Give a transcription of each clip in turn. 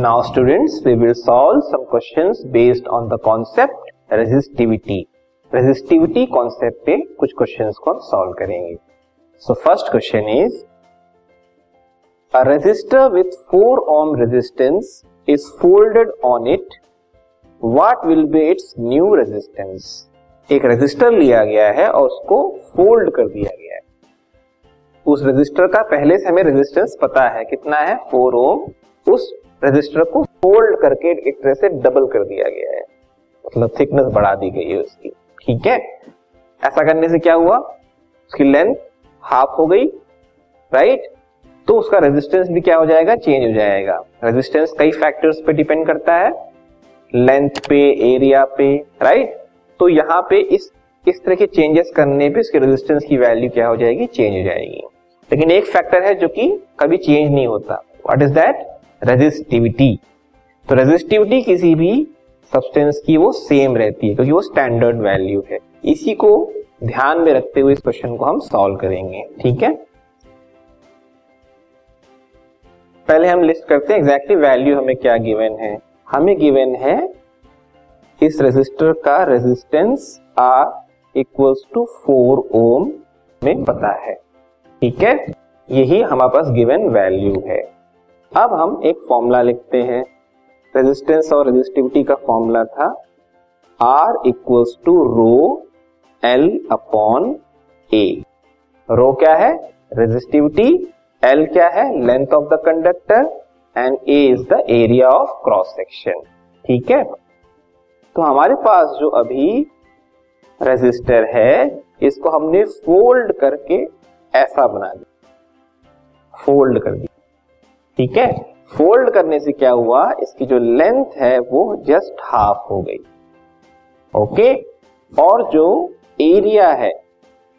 Now students we will solve some questions based on the concept resistivity resistivity concept पे कुछ questions को solve करेंगे। So first question is a resistor with four ohm resistance is folded on it what will be its new resistance एक resistor लिया गया है और उसको फोल्ड कर दिया गया है। उस रेजिस्टर का पहले से हमें रेजिस्टेंस पता है। कितना है? फोर ओम उस रेजिस्टर को फोल्ड करके एक तरह से डबल कर दिया गया है। मतलब थिकनेस बढ़ा दी गई है उसकी। ठीक है? ऐसा करने से क्या हुआ? उसकी लेंथ हाफ़ हो गई, राइट? तो उसका रेजिस्टेंस भी क्या हो जाएगा? चेंज हो जाएगा। रेजिस्टेंस कई फैक्टर्स पे डिपेंड करता है। लेंथ पे एरिया पे राइट तो यहाँ पे इस इस तरह के चेंजेस करने पे इसके रेजिस्टेंस की वैल्यू क्या हो जाएगी? चेंज हो जाएगी। लेकिन एक फैक्टर है जो कि कभी चेंज नहीं होता। What is that resistivity. तो रेजिस्टिविटी किसी भी सब्सटेंस की वो सेम रहती है, क्योंकि वो स्टैंडर्ड वैल्यू है। इसी को ध्यान में रखते हुए इस क्वेश्चन को हम सॉल्व करेंगे, ठीक है? पहले हम लिस्ट करते हैं एग्जैक्टली वैल्यू हमें क्या गिवन है। हमें गिवन है, इस रेजिस्टर का resistance R equals to four ohm में पता है, ठीक है? यही हमारे पास गिवन वैल्यू है। अब हम एक फॉर्मूला लिखते हैं। रेजिस्टेंस और रेजिस्टिविटी का फॉर्मूला था। R equals to rho L upon A rho क्या है? रेजिस्टिविटी एल क्या है? Length of the conductor and A is the area of cross section ठीक है? तो हमारे पास जो अभी रेजिस्टर है, इसको हमने फोल्ड करके ऐसा बना दिया। फोल्ड कर दिया। ठीक है? फोल्ड करने से क्या हुआ? इसकी जो लेंथ है, वो जस्ट हाफ़ हो गई। ओके और जो एरिया है,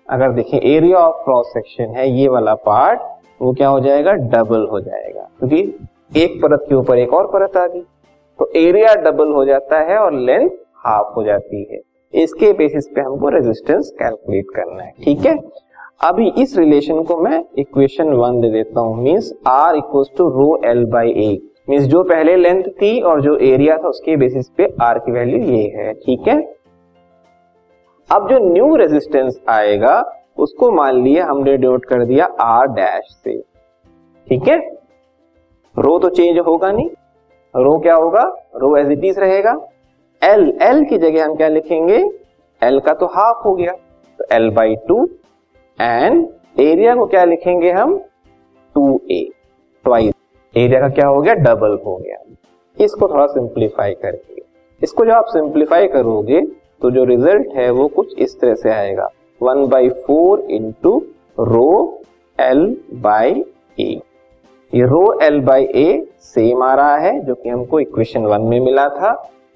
अगर देखें एरिया ऑफ़ क्रॉस सेक्शन है, ये वाला पार्ट वो क्या हो जाएगा? डबल हो जाएगा। क्योंकि एक परत के ऊपर एक और परत आ गई। तो एरिया डबल हो जाता है और लेंथ हाफ़ हो जाती है। इसके बेसिस पे हमको रेजिस्टेंस कैलकुलेट करना है। ठीक है? अभी इस रिलेशन को मैं इक्वेशन वन दे देता हूँ। Means R equal to rho L by A means जो पहले लेंथ थी और जो एरिया था, उसके बेसिस पे आर की वैल्यू ये है। ठीक है? अब जो न्यू रेजिस्टेंस आएगा, उसको मान लिया हमने डिनोट कर दिया आर डैश से। ठीक है? रो तो चेंज होगा नहीं। रो क्या होगा? रो एज इट इज़ रहेगा। एल एल की जगह हम क्या लिखेंगे? एल का तो हाफ़ हो गया। तो L by two and area को क्या लिखेंगे हम? टू ए ट्वाइस एरिया का क्या हो गया? डबल हो गया। इसको थोड़ा सिंप्लीफाई करके। इसको जब आप सिंप्लीफाई करोगे तो जो रिज़ल्ट है वो कुछ इस तरह से आएगा। One by four into rho L by A ये rho L by A same आ रहा है, जो कि हमको इक्वेशन वन में मिला था।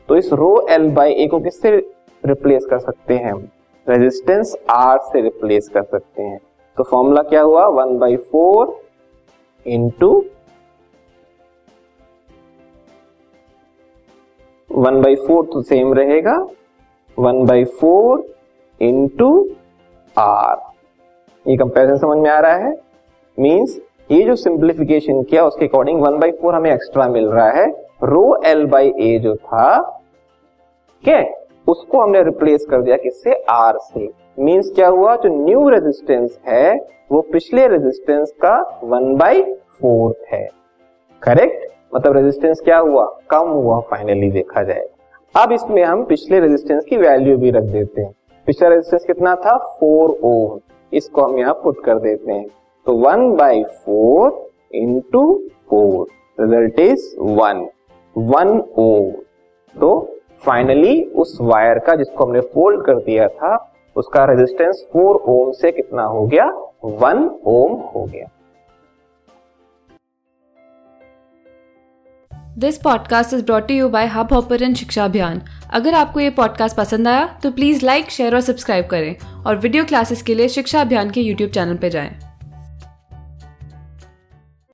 तो इस रो एल बाई ए को किससे रिप्लेस कर सकते हैं हम? रेजिस्टेंस आर से रिप्लेस कर सकते हैं। तो फॉर्मूला क्या हुआ? One by four into one by four तो सेम रहेगा। One by four into R ये कंपेरिजन समझ में आ रहा है? मींस ये जो सिंप्लीफिकेशन किया, उसके अकॉर्डिंग वन बाई फोर हमें एक्स्ट्रा मिल रहा है। रो एल बाई ए जो था क्या उसको हमने रिप्लेस कर दिया किससे? आर से। मीन्स क्या हुआ? जो न्यू रेजिस्टेंस है, वो पिछले रेजिस्टेंस का वन बाई फोर्थ है। करेक्ट मतलब रेजिस्टेंस क्या हुआ? कम हुआ फाइनली देखा जाए। अब इसमें हम पिछले रेजिस्टेंस की वैल्यू भी रख देते हैं। पिछला रेजिस्टेंस कितना था? फोर ओम इसको हम यहाँ पुट कर देते हैं। तो one by four into four result is one one ohm तो फाइनली उस वायर का जिसको हमने फोल्ड कर दिया था, उसका रेजिस्टेंस 4 ओम से कितना हो गया? 1 ओम हो गया। This podcast is brought you by Hubhopper Shiksha Abhiyan अगर आपको ये पॉडकास्ट पसंद आया तो प्लीज़ लाइक शेयर और सब्सक्राइब करें। और वीडियो क्लासेस के लिए शिक्षा अभियान के यूट्यूब चैनल पर जाएँ।